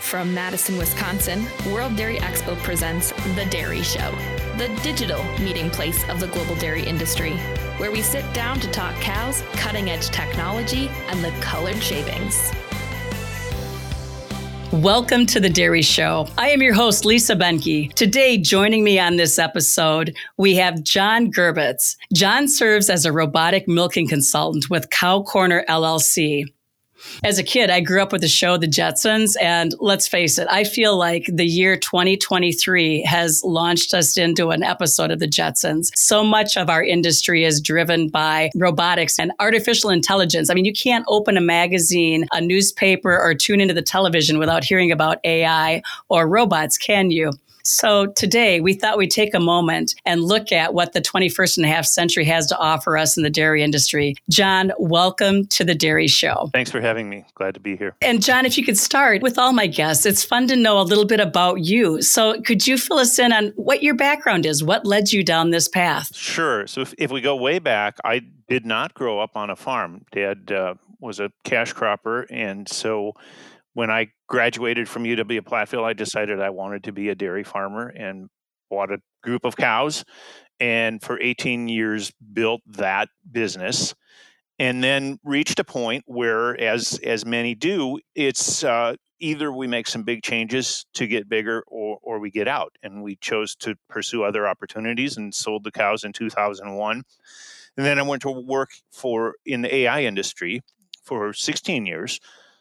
From Madison, Wisconsin, World Dairy Expo presents The Dairy Show, the digital meeting place of the global dairy industry, where we sit down to talk cows, cutting edge technology, and the colored shavings. Welcome to the Dairy Show. I am your host, Lisa Benke. Today, joining me on this episode, we have John Gerbitz. John serves as a robotic milking consultant with Cow Corner LLC. As a kid, I grew up with the show The Jetsons. And let's face it, I feel like the year 2023 has launched us into an episode of The Jetsons. So much of our industry is driven by robotics and artificial intelligence. I mean, you can't open a magazine, a newspaper, or tune into the television without hearing about AI or robots, can you? So today we thought we'd take a moment and look at what the 21st and a half century has to offer us in the dairy industry. John, welcome to the Dairy Show. Thanks for having me. Glad to be here. And John, if you could start with all my guests, it's fun to know a little bit about you. So could you fill us in on what your background is? What led you down this path? Sure. So if, if we go way back, I did not grow up on a farm. Dad uh, was a cash cropper. And so when I graduated from UW Platteville, I decided I wanted to be a dairy farmer and bought a group of cows. And for 18 years, built that business. And then reached a point where, as as many do, it's uh, either we make some big changes to get bigger, or or we get out. And we chose to pursue other opportunities and sold the cows in 2001. And then I went to work for in the AI industry for 16 years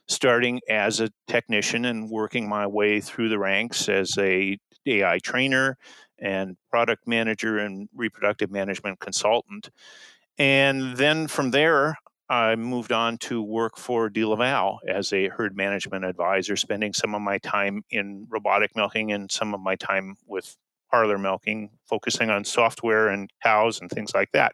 starting as a technician and working my way through the ranks as a AI trainer and product manager and reproductive management consultant. And then from there, I moved on to work for DeLaval as a herd management advisor, spending some of my time in robotic milking and some of my time with parlor milking, focusing on software and cows and things like that.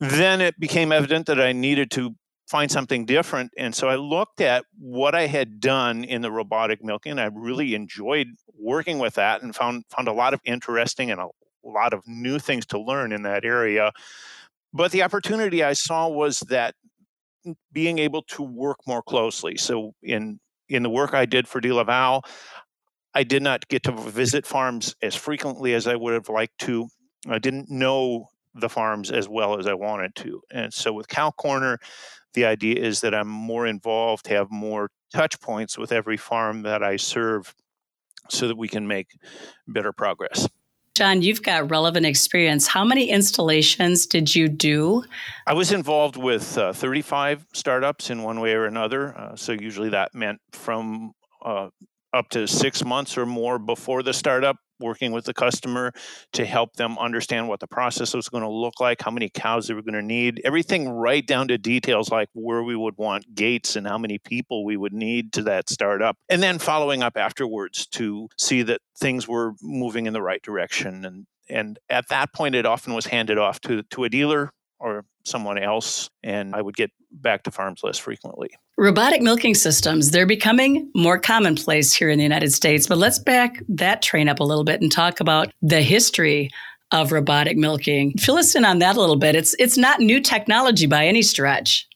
Then it became evident that I needed to find something different. And so I looked at what I had done in the robotic milking. and I really enjoyed working with that and found found a lot of interesting and a lot of new things to learn in that area. But the opportunity I saw was that being able to work more closely. So in in the work I did for DeLaval, I did not get to visit farms as frequently as I would have liked to. I didn't know the farms as well as I wanted to. And so with Cow Corner, the idea is that I'm more involved, have more touch points with every farm that I serve so that we can make better progress. John, you've got relevant experience. How many installations did you do? I was involved with uh, 35 startups in one way or another. Uh, so, usually that meant from uh, up to six months or more before the startup working with the customer to help them understand what the process was going to look like, how many cows they were going to need, everything right down to details like where we would want gates and how many people we would need to that startup. And then following up afterwards to see that things were moving in the right direction. And and at that point it often was handed off to to a dealer or someone else and I would get back to farms less frequently. Robotic milking systems, they're becoming more commonplace here in the United States. But let's back that train up a little bit and talk about the history of robotic milking. Fill us in on that a little bit. It's it's not new technology by any stretch.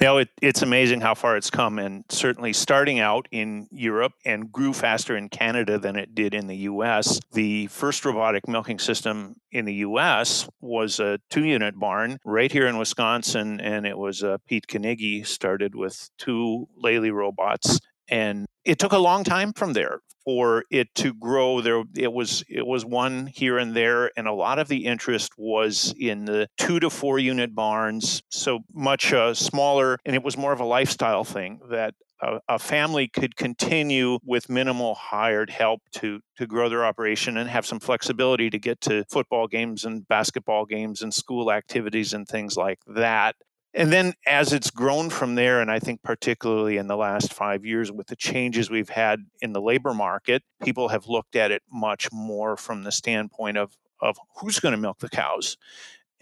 Know, it, it's amazing how far it's come, and certainly starting out in Europe and grew faster in Canada than it did in the US. The first robotic milking system in the US was a two unit barn right here in Wisconsin, and it was uh, Pete Carnegie started with two Lely robots. And it took a long time from there for it to grow. There it was it was one here and there and a lot of the interest was in the two to four unit barns so much uh, smaller and it was more of a lifestyle thing that a, a, family could continue with minimal hired help to to grow their operation and have some flexibility to get to football games and basketball games and school activities and things like that and then as it's grown from there, and I think particularly in the last five years with the changes we've had in the labor market, people have looked at it much more from the standpoint of, of who's going to milk the cows.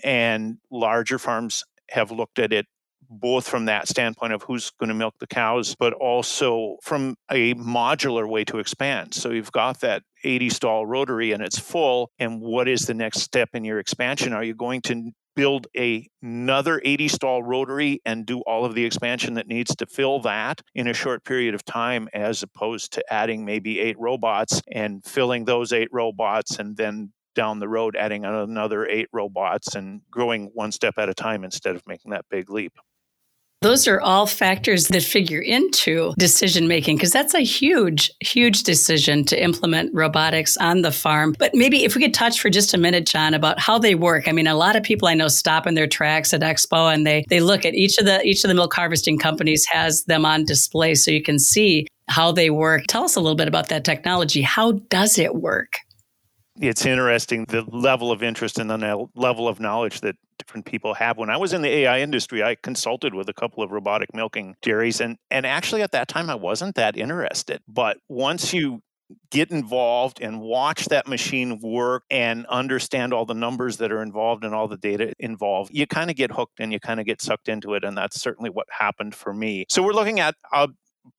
And larger farms have looked at it both from that standpoint of who's going to milk the cows, but also from a modular way to expand. So you've got that 80 stall rotary and it's full. And what is the next step in your expansion? Are you going to build a, another 80 stall rotary and do all of the expansion that needs to fill that in a short period of time as opposed to adding maybe eight robots and filling those eight robots and then down the road adding another eight robots and growing one step at a time instead of making that big leap those are all factors that figure into decision making because that's a huge, huge decision to implement robotics on the farm. But maybe if we could touch for just a minute, John, about how they work. I mean, a lot of people I know stop in their tracks at Expo and they they look at each of the each of the milk harvesting companies has them on display so you can see how they work. Tell us a little bit about that technology. How does it work? It's interesting the level of interest and the level of knowledge that different people have. When I was in the AI industry, I consulted with a couple of robotic milking dairies, and and actually at that time I wasn't that interested. But once you get involved and watch that machine work and understand all the numbers that are involved and all the data involved, you kind of get hooked and you kind of get sucked into it. And that's certainly what happened for me. So we're looking at a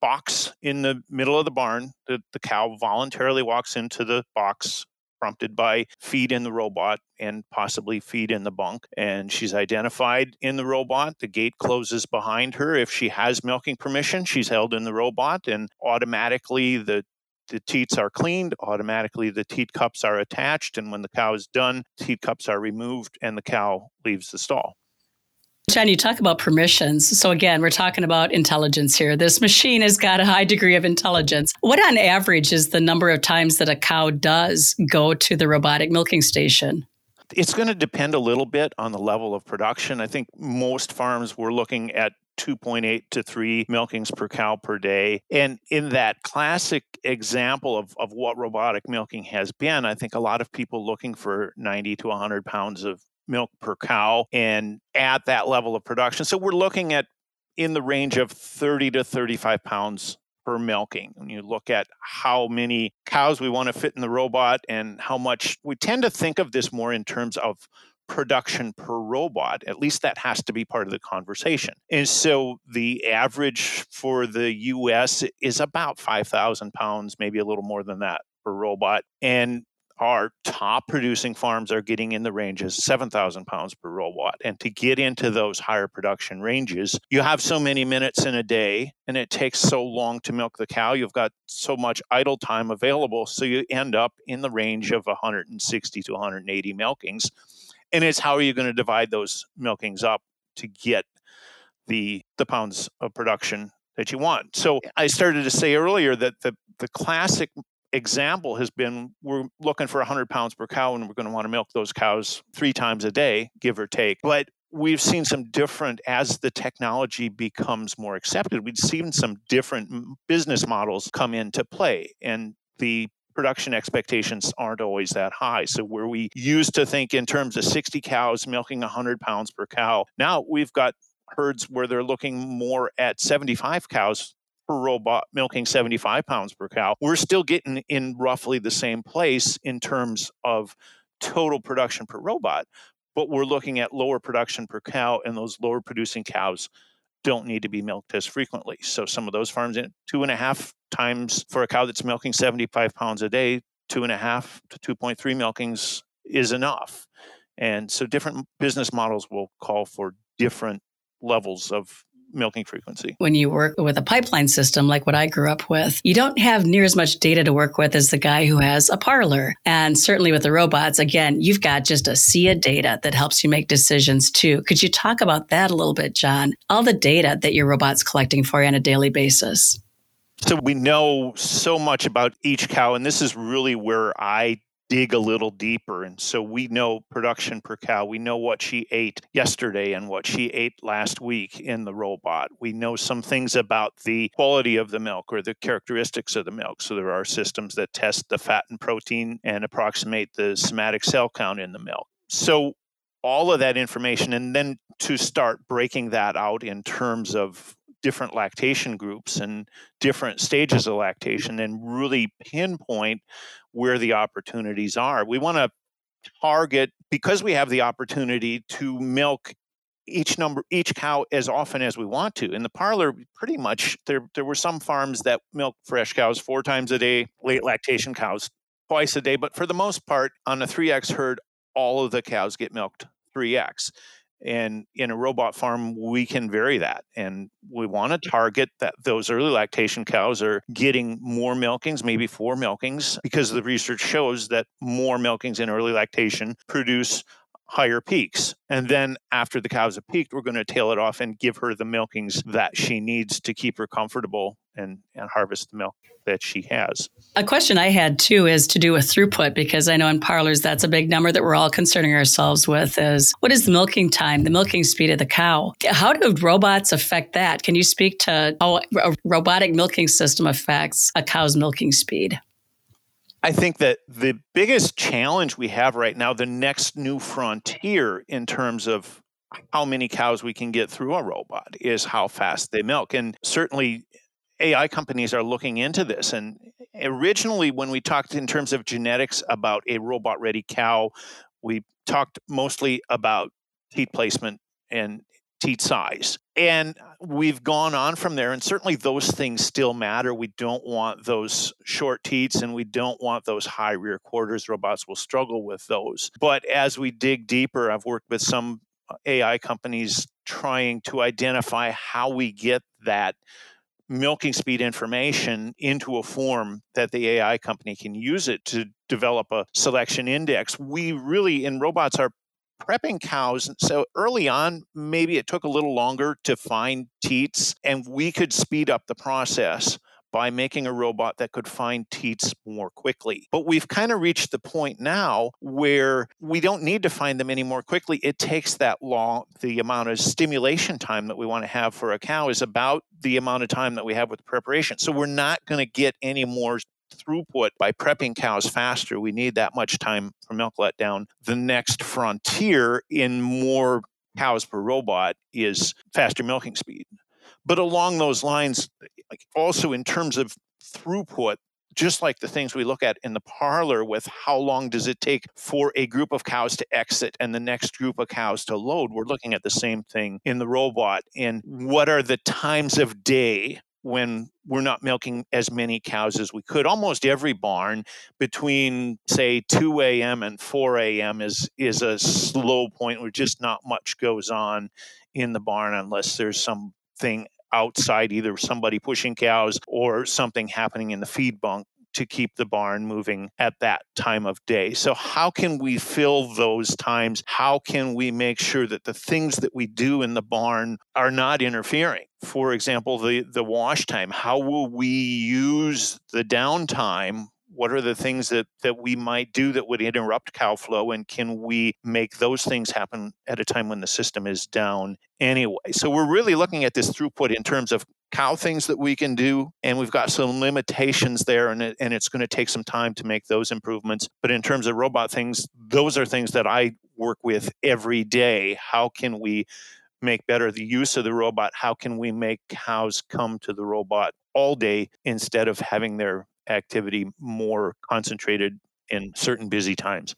box in the middle of the barn. The, the cow voluntarily walks into the box prompted by feed in the robot and possibly feed in the bunk. And she's identified in the robot. The gate closes behind her. If she has milking permission, she's held in the robot, and automatically the the teats are cleaned, automatically the teat cups are attached, and when the cow is done, teat cups are removed and the cow leaves the stall. John, you talk about permissions. So again, we're talking about intelligence here. This machine has got a high degree of intelligence. What on average is the number of times that a cow does go to the robotic milking station? It's going to depend a little bit on the level of production. I think most farms were looking at 2.8 to 3 milkings per cow per day. And in that classic example of, of what robotic milking has been, I think a lot of people looking for 90 to 100 pounds of milk per cow and at that level of production. So we're looking at in the range of 30 to 35 pounds per milking. When you look at how many cows we want to fit in the robot and how much we tend to think of this more in terms of production per robot. At least that has to be part of the conversation. And so the average for the US is about 5,000 pounds, maybe a little more than that per robot. And our top producing farms are getting in the ranges 7,000 pounds per robot. And to get into those higher production ranges, you have so many minutes in a day and it takes so long to milk the cow. You've got so much idle time available. So you end up in the range of 160 to 180 milkings. And it's how are you going to divide those milkings up to get the, the pounds of production that you want. So I started to say earlier that the, the classic example has been we're looking for 100 pounds per cow and we're going to want to milk those cows three times a day, give or take. But we've seen some different as the technology becomes more accepted we've seen some different business models come into play and the production expectations aren't always that high so where we used to think in terms of 60 cows milking 100 pounds per cow now we've got herds where they're looking more at 75 cows per robot milking 75 pounds per cow, we're still getting in roughly the same place in terms of total production per robot. But we're looking at lower production per cow, and those lower producing cows don't need to be milked as frequently. So some of those farms, eh, two and a half times for a cow that's milking 75 pounds a day, two and a half to 2.3 milkings is enough. And so different business models will call for different levels of milking frequency. When you work with a pipeline system like what I grew up with, you don't have near as much data to work with as the guy who has a parlor. And certainly with the robots, again, you've got just a sea of data that helps you make decisions too. Could you talk about that a little bit, John? All the data that your robot's collecting for you on a daily basis. So we know so much about each cow, and this is really where I dig a little deeper. And so we know production per cow. We know what she ate yesterday and what she ate last week in the robot. We know some things about the quality of the milk or the characteristics of the milk. So there are systems that test the fat and protein and approximate the somatic cell count in the milk. So all of that information, and then to start breaking that out in terms of different lactation groups and different stages of lactation and really pinpoint where the opportunities are. We want to target because we have the opportunity to milk each number each cow as often as we want to in the parlor pretty much there there were some farms that milk fresh cows four times a day late lactation cows twice a day but for the most part on a 3x herd all of the cows get milked 3x. And in a robot farm, we can vary that. And we want to target that those early lactation cows are getting more milkings, maybe four milkings, because the research shows that more milkings in early lactation produce higher peaks. And then after the cows have peaked, we're going to tail it off and give her the milkings that she needs to keep her comfortable and, and harvest the milk that she has. A question I had too is to do with throughput because I know in parlors that's a big number that we're all concerning ourselves with is what is the milking time, the milking speed of the cow? How do robots affect that? Can you speak to how a robotic milking system affects a cow's milking speed? I think that the biggest challenge we have right now, the next new frontier in terms of how many cows we can get through a robot, is how fast they milk. And certainly, AI companies are looking into this. And originally, when we talked in terms of genetics about a robot ready cow, we talked mostly about teat placement and teat size. And we've gone on from there, and certainly those things still matter. We don't want those short teats and we don't want those high rear quarters. Robots will struggle with those. But as we dig deeper, I've worked with some uh, AI companies trying to identify how we get that milking speed information into a form that the AI company can use it to develop a selection index. We really, in robots, are prepping cows. So early on, maybe it took a little longer to find teats, and we could speed up the process by making a robot that could find teats more quickly. But we've kind of reached the point now where we don't need to find them any more quickly. It takes that long, the amount of stimulation time that we want to have for a cow is about the amount of time that we have with preparation. So we're not going to get any more throughput by prepping cows faster. We need that much time for milk letdown. The next frontier in more cows per robot is faster milking speed. But along those lines, like also in terms of throughput, just like the things we look at in the parlor with how long does it take for a group of cows to exit and the next group of cows to load, we're looking at the same thing in the robot. And what are the times of day when we're not milking as many cows as we could. Almost every barn between say 2 a.m. and 4 a.m. is is a slow point where just not much goes on in the barn unless there's something outside, either somebody pushing cows or something happening in the feed bunk to keep the barn moving at that time of day. So, how can we fill those times? How can we make sure that the things that we do in the barn are not interfering? For example, the, the wash time. How will we use the downtime what are the things that that we might do that would interrupt cow flow and can we make those things happen at a time when the system is down anyway? So we're really looking at this throughput in terms of cow things that we can do and we've got some limitations there and, it, and it's going to take some time to make those improvements. But in terms of robot things those are things that i work with every day. How can we make better the use of the robot? How can we make cows come to the robot all day instead of having their activity more concentrated in certain busy times.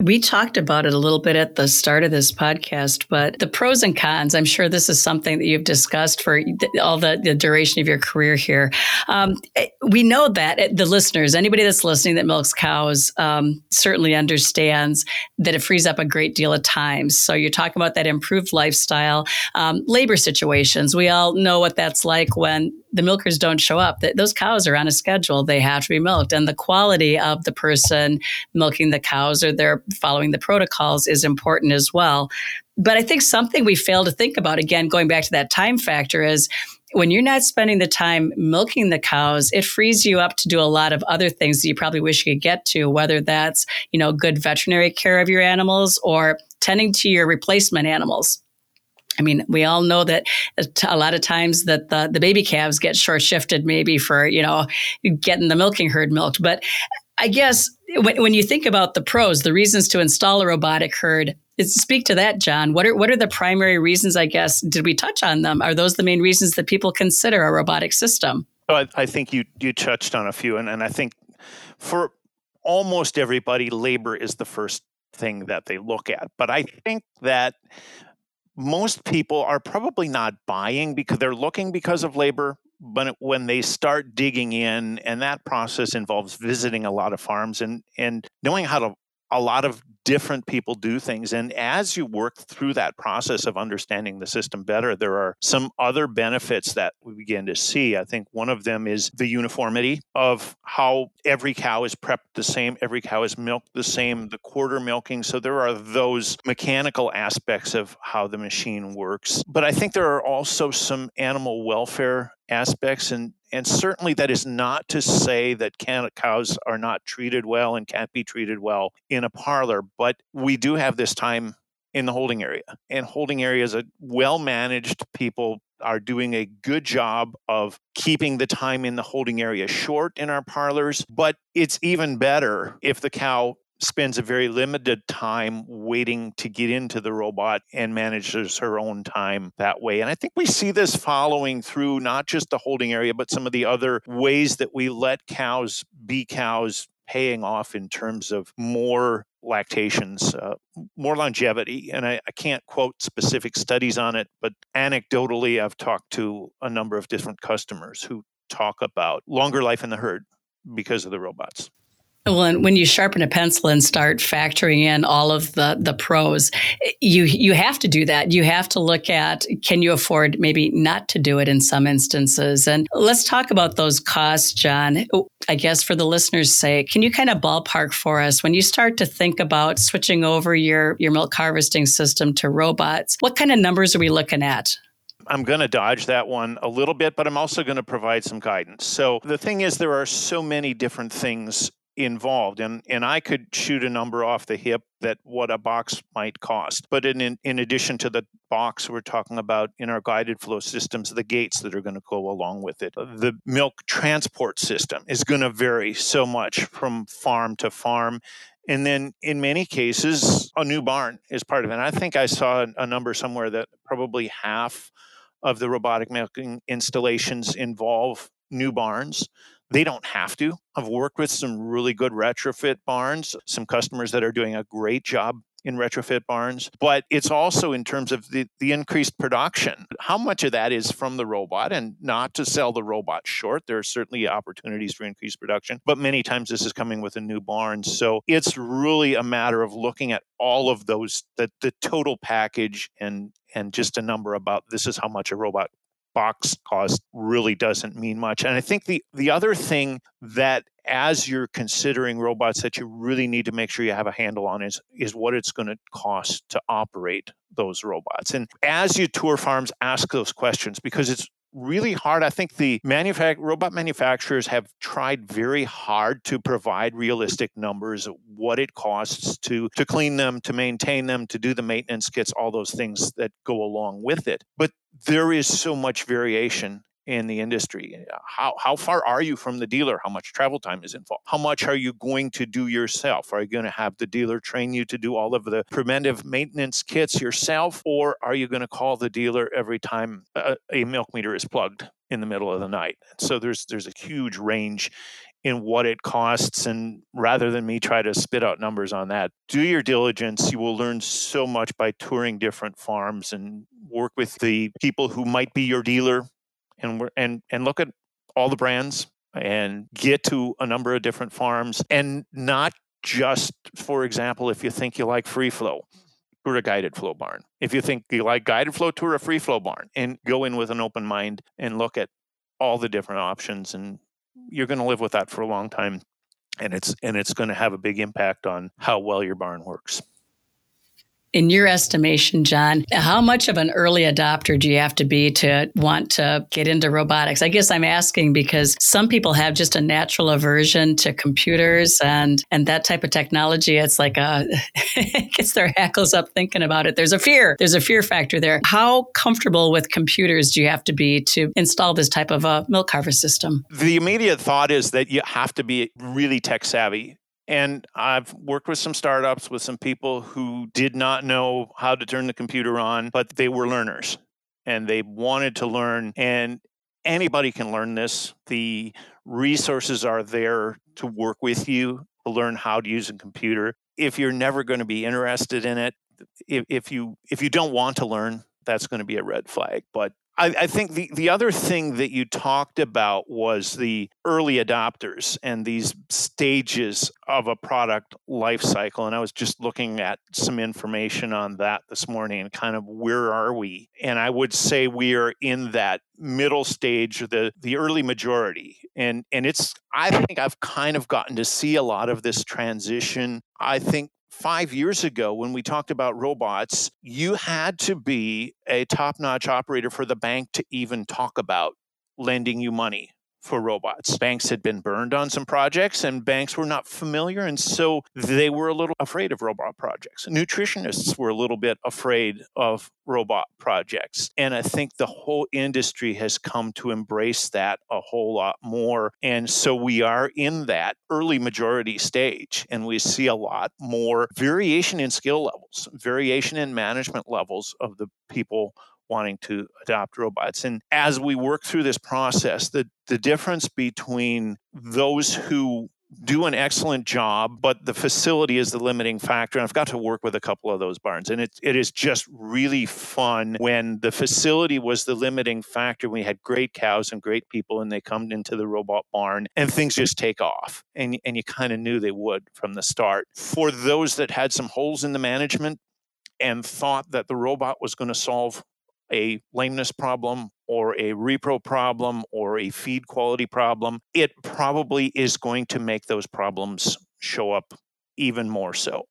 We talked about it a little bit at the start of this podcast, but the pros and cons, I'm sure this is something that you've discussed for all the, the duration of your career here. Um, eh, we know that eh, the listeners, anybody that's listening that milks cows, um, certainly understands that it frees up a great deal of time. So you're talking about that improved lifestyle, um, labor situations. We all know what that's like when the milkers don't show up. Those cows are on a schedule; they have to be milked, and the quality of the person milking the cows or they're following the protocols is important as well. But I think something we fail to think about, again, going back to that time factor, is when you're not spending the time milking the cows, it frees you up to do a lot of other things that you probably wish you could get to, whether that's, you know, good veterinary care of your animals or tending to your replacement animals. I mean, we all know that a lot of times that the, the baby calves get short shifted maybe for, you know, getting the milking herd milked. But I guess when, when you think about the pros, the reasons to install a robotic herd, speak to that, John. What are what are the primary reasons? I guess did we touch on them? Are those the main reasons that people consider a robotic system? Oh, I, I think you you touched on a few, and, and I think for almost everybody, labor is the first thing that they look at. But I think that most people are probably not buying because they're looking because of labor but when they start digging in and that process involves visiting a lot of farms and and knowing how to a lot of different people do things. And as you work through that process of understanding the system better, there are some other benefits that we begin to see. I think one of them is the uniformity of how every cow is prepped the same, every cow is milked the same, the quarter milking. So there are those mechanical aspects of how the machine works. But I think there are also some animal welfare aspects and and certainly that is not to say that cows are not treated well and can't be treated well in a parlor but we do have this time in the holding area. And holding areas uh, are well managed people are doing a good job of keeping the time in the holding area short in our parlors but it's even better if the cow spends a very limited time waiting to get into the robot and manages her own time that way. And I think we see this following through not just the holding area, but some of the other ways that we let cows be cows paying off in terms of more lactations, uh, more longevity. And I, I, can't quote specific studies on it, but anecdotally, I've talked to a number of different customers who talk about longer life in the herd because of the robots. Well, when you sharpen a pencil and start factoring in all of the the pros, you you have to do that. You have to look at can you afford maybe not to do it in some instances. And let's talk about those costs, John. Oh, I guess for the listeners' sake, can you kind of ballpark for us when you start to think about switching over your your milk harvesting system to robots? What kind of numbers are we looking at? I'm going to dodge that one a little bit, but I'm also going to provide some guidance. So, the thing is, there are so many different things involved and and I could shoot a number off the hip that what a box might cost but in, in in addition to the box we're talking about in our guided flow systems the gates that are going to go along with it. The milk transport system is going to vary so much from farm to farm and then in many cases a new barn is part of it. And I think I saw a number somewhere that probably half of the robotic milking installations involve new barns they don't have to. I've worked with some really good retrofit barns, some customers that are doing a great job in retrofit barns, but it's also in terms of the, the increased production. How much of that is from the robot and not to sell the robot short? There are certainly opportunities for increased production, but many times this is coming with a new barn. So it's really a matter of looking at all of those, the, the total package and and just a number about this is how much a robot box cost really doesn't mean much. And I think the the other thing that as you're considering robots that you really need to make sure you have a handle on is is what it's going to cost to operate those robots. And as you tour farms, ask those questions because it's really hard. I think the manufact- robot manufacturers have tried very hard to provide realistic numbers what it costs to to clean them, to maintain them, to do the maintenance kits, all those things that go along with it. But there is so much variation in the industry. Eh, how, how far are you from the dealer? How much travel time is involved? How much are you going to do yourself? Are you going to have the dealer train you to do all of the preventive maintenance kits yourself? Or are you going to call the dealer every time a, a milk meter is plugged in the middle of the night? So there's there's a huge range in what it costs. And rather than me try to spit out numbers on that, do your diligence. You will learn so much by touring different farms and work with the people who might be your dealer and we're and and look at all the brands and get to a number of different farms and not just for example if you think you like free flow tour a guided flow barn. If you think you like guided flow tour a free flow barn and go in with an open mind and look at all the different options and you're going to live with that for a long time and it's and it's going to have a big impact on how well your barn works in your estimation, John, how much of an early adopter do you have to be to want to get into robotics? I guess I'm asking because some people have just a natural aversion to computers and and that type of technology. It's like a it gets their hackles up thinking about it. There's a fear. There's a fear factor there. How comfortable with computers do you have to be to install this type of a milk harvest system? The immediate thought is that you have to be really tech savvy and I've worked with some startups with some people who did not know how to turn the computer on, but they were learners and they wanted to learn. And anybody can learn this. The resources are there to work with you to learn how to use a computer. If you're never going to be interested in it, if, you if you don't want to learn, that's going to be a red flag. But I, I, think the, the other thing that you talked about was the early adopters and these stages of a product life cycle. And I was just looking at some information on that this morning and kind of where are we? And I would say we are in that middle stage, the the early majority. And and it's I think I've kind of gotten to see a lot of this transition. I think five years ago when we talked about robots, you had to be a top notch operator for the bank to even talk about lending you money for robots. Banks had been burned on some projects and banks were not familiar. And so they were a little afraid of robot projects. Nutritionists were a little bit afraid of robot projects. And I think the whole industry has come to embrace that a whole lot more. And so we are in that early majority stage and we see a lot more variation in skill levels, variation in management levels of the people wanting to adopt robots. And as we work through this process, the, the difference between those who do an excellent job, but the facility is the limiting factor. And I've got to work with a couple of those barns. And it, it is just really fun when the facility was the limiting factor. We had great cows and great people, and they come into the robot barn and things just take off. And, and you kind of knew they would from the start. For those that had some holes in the management, and thought that the robot was going to solve a lameness problem or a repro problem or a feed quality problem, it probably is going to make those problems show up even more so.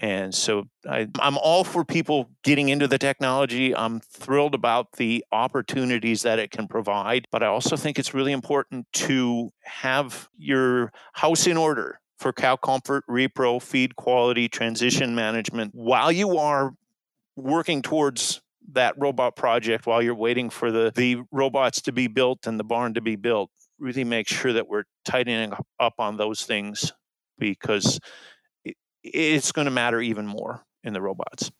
And so I, am all for people getting into the technology. I'm thrilled about the opportunities that it can provide. But I also think it's really important to have your house in order for cow comfort, repro, feed quality, transition management while you are working towards that robot project while you're waiting for the, the robots to be built and the barn to be built. Really make sure that we're tightening up on those things because it, it's going to matter even more in the robots.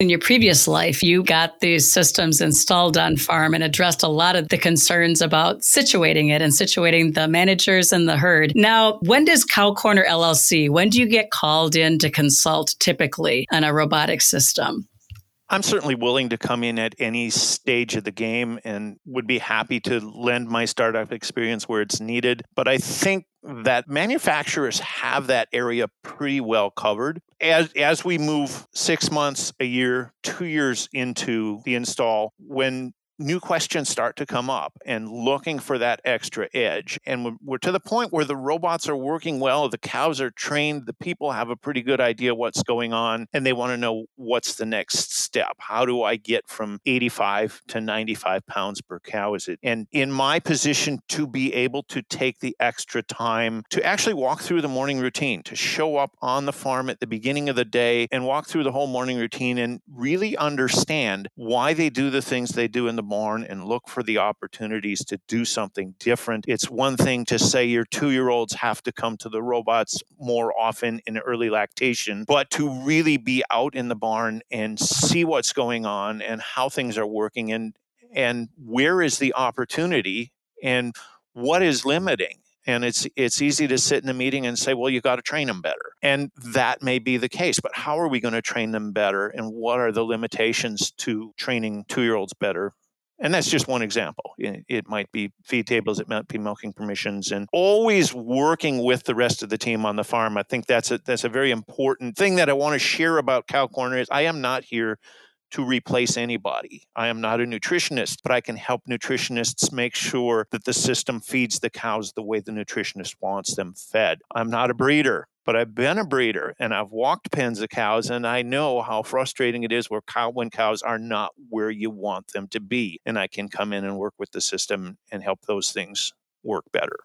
In your previous life, you got these systems installed on farm and addressed a lot of the concerns about situating it and situating the managers and the herd. Now, when does Cow Corner LLC, when do you get called in to consult typically on a robotic system? I'm certainly willing to come in at any stage of the game and would be happy to lend my startup experience where it's needed. But I think that manufacturers have that area pretty well covered. As, as we move six months, a year, two years into the install, when new questions start to come up and looking for that extra edge. And we're to the point where the robots are working well, the cows are trained, the people have a pretty good idea what's going on, and they want to know what's the next step. How do I get from 85 to 95 pounds per cow? Is it? And in my position, to be able to take the extra time to actually walk through the morning routine, to show up on the farm at the beginning of the day and walk through the whole morning routine and really understand why they do the things they do in the barn and look for the opportunities to do something different. It's one thing to say your two year olds have to come to the robots more often in early lactation, but to really be out in the barn and see what's going on and how things are working and and where is the opportunity and what is limiting and it's it's easy to sit in a meeting and say well you got to train them better and that may be the case but how are we going to train them better and what are the limitations to training 2 year olds better and that's just one example. It might be feed tables, it might be milking permissions, and always working with the rest of the team on the farm. I think that's a that's a very important thing that I want to share about Cow Corner. Is I am not here to replace anybody. I am not a nutritionist, but I can help nutritionists make sure that the system feeds the cows the way the nutritionist wants them fed. I'm not a breeder but I've been a breeder and I've walked pens of cows and I know how frustrating it is where cow when cows are not where you want them to be. And I can come in and work with the system and help those things work better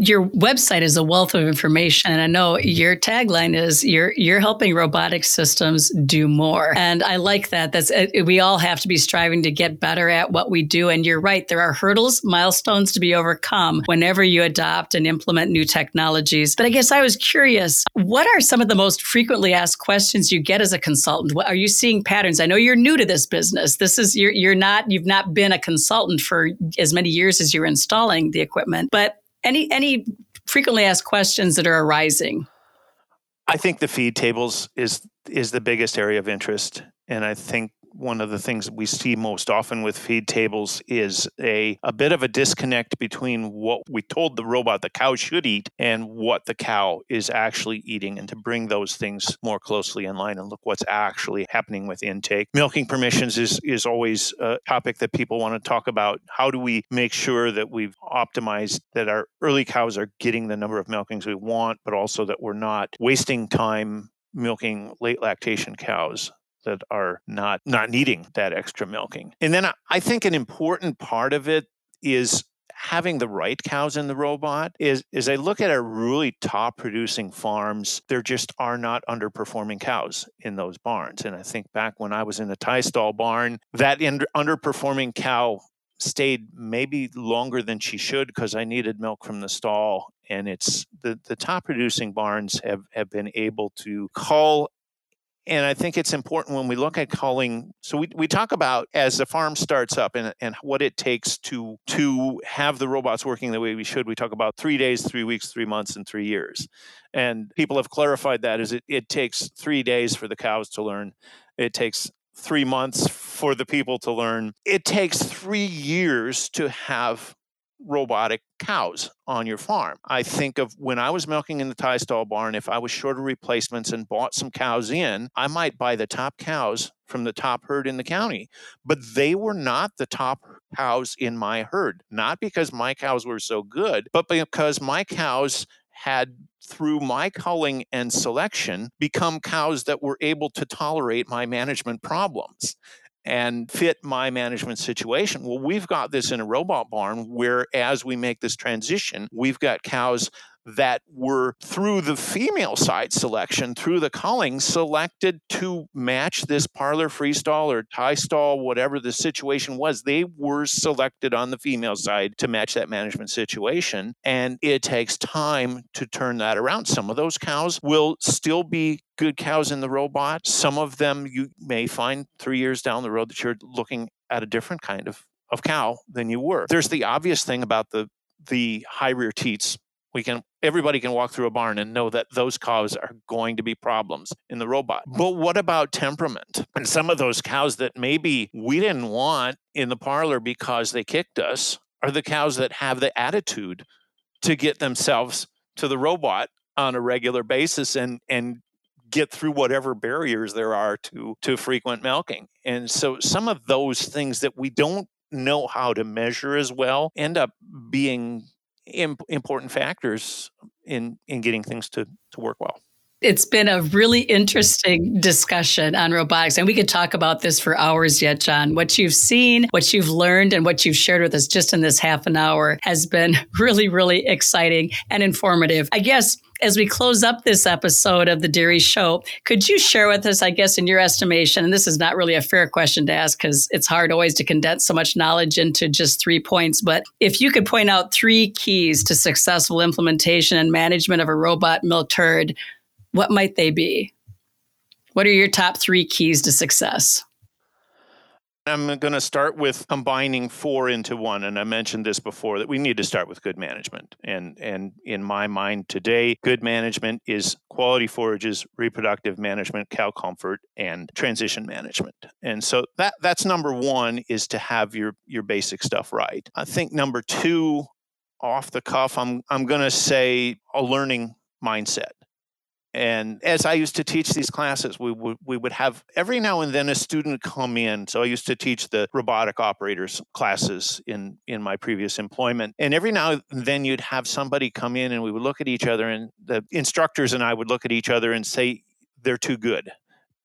your website is a wealth of information. And i know your tagline is you're you're helping robotic systems do more. And i like that. That's uh, we all have to be striving to get better at what we do. And you're right. There are hurdles milestones to be overcome whenever you adopt and implement new technologies. But i guess i was curious what are some of the most frequently asked questions you get as a consultant? What, are you seeing patterns? I know you're new to this business. This is you're, you're not you've not been a consultant for as many years as you're installing the equipment. But any any frequently asked questions that are arising? I think the feed tables is is the biggest area of interest, and I think one of the things that we see most often with feed tables is a, a bit of a disconnect between what we told the robot the cow should eat and what the cow is actually eating, and to bring those things more closely in line and look what's actually happening with intake. Milking permissions is, is always a topic that people want to talk about. How do we make sure that we've optimized that our early cows are getting the number of milkings we want, but also that we're not wasting time milking late lactation cows that are not not needing that extra milking. And then I think an important part of it is having the right cows in the robot is is I look at our really top producing farms, there just are not underperforming cows in those barns. And I think back when I was in the tie stall barn, that in, underperforming cow stayed maybe longer than she should because I needed milk from the stall. And it's the, the top producing barns have, have been able to call and I think it's important when we look at calling. So we, we talk about as the farm starts up and, and what it takes to to have the robots working the way we should. We talk about three days, three weeks, three months, and three years. And people have clarified that as it, it takes three days for the cows to learn. It takes three months for the people to learn. It takes three years to have robotic cows on your farm. I think of when I was milking in the tie stall barn, if I was short of replacements and bought some cows in, I might buy the top cows from the top herd in the county. But they were not the top cows in my herd, not because my cows were so good, but because my cows had through my culling and selection become cows that were able to tolerate my management problems and fit my management situation. Well, we've got this in a robot barn where as we make this transition, we've got cows that were through the female side selection, through the culling, selected to match this parlor freestall or tie stall, whatever the situation was. They were selected on the female side to match that management situation. And it takes time to turn that around. Some of those cows will still be good cows in the robot. Some of them you may find three years down the road that you're looking at a different kind of, of cow than you were. There's the obvious thing about the the high rear teats we can everybody can walk through a barn and know that those cows are going to be problems in the robot. But what about temperament? And some of those cows that maybe we didn't want in the parlor because they kicked us are the cows that have the attitude to get themselves to the robot on a regular basis and and get through whatever barriers there are to to frequent milking. And so some of those things that we don't know how to measure as well end up being important factors in in getting things to to work well. It's been a really interesting discussion on robotics, and we could talk about this for hours yet, John. What you've seen, what you've learned, and what you've shared with us just in this half an hour has been really, really exciting and informative. I guess as we close up this episode of the Dairy Show, could you share with us, I guess, in your estimation, and this is not really a fair question to ask because it's hard always to condense so much knowledge into just three points, but if you could point out three keys to successful implementation and management of a robot milk what might they be? What are your top three keys to success? I'm going to start with combining four into one, and I mentioned this before that we need to start with good management. And and in my mind today, good management is quality forages, reproductive management, cow comfort, and transition management. And so that that's number one is to have your your basic stuff right. I think number two, off the cuff, I'm I'm going to say a learning mindset and as I used to teach these classes, we would we would have every now and then a student come in. So I used to teach the robotic operators classes in in my previous employment, and every now and then you'd have somebody come in, and we would look at each other, and the instructors and I would look at each other and say, "They're too good."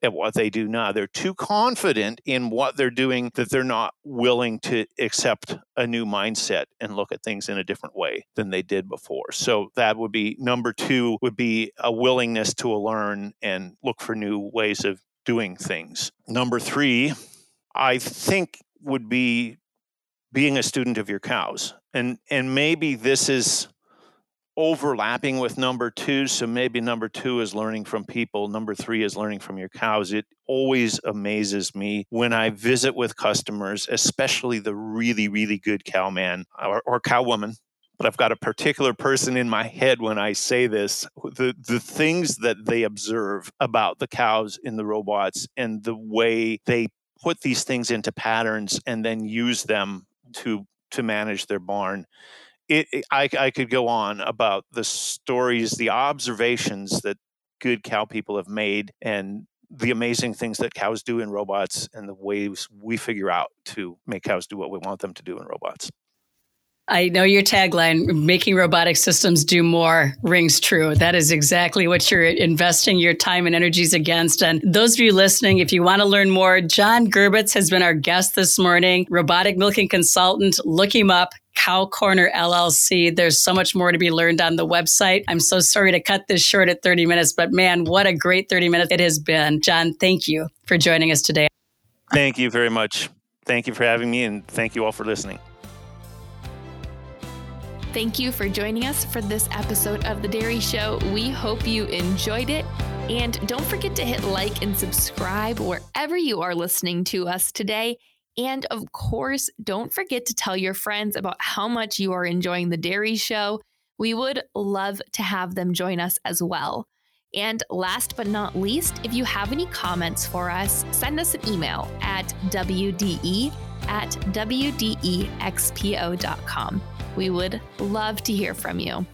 At what they do now. They're too confident in what they're doing that they're not willing to accept a new mindset and look at things in a different way than they did before. So that would be number 2 would be a willingness to learn and look for new ways of doing things. Number 3, I think would be being a student of your cows. And and maybe this is overlapping with number two. So maybe number two is learning from people. Number three is learning from your cows. It always amazes me when I visit with customers, especially the really, really good cowman or, or cowwoman. But I've got a particular person in my head when I say this. The the things that they observe about the cows in the robots and the way they put these things into patterns and then use them to to manage their barn. It, it I, I could go on about the stories, the observations that good cow people have made, and the amazing things that cows do in robots, and the ways we figure out to make cows do what we want them to do in robots. I know your tagline, making robotic systems do more, rings true. That is exactly what you're investing your time and energies against. And those of you listening, if you want to learn more, John Gerbitz has been our guest this morning, robotic milking consultant. Look him up. Cow Corner LLC. There's so much more to be learned on the website. I'm so sorry to cut this short at 30 minutes, but man, what a great 30 minutes it has been. John, thank you for joining us today. Thank you very much. Thank you for having me, and thank you all for listening. Thank you for joining us for this episode of The Dairy Show. We hope you enjoyed it. And don't forget to hit like and subscribe wherever you are listening to us today. And of course, don't forget to tell your friends about how much you are enjoying The Dairy Show. We would love to have them join us as well. And last but not least, if you have any comments for us, send us an email at wde at wdexpo.com. We would love to hear from you.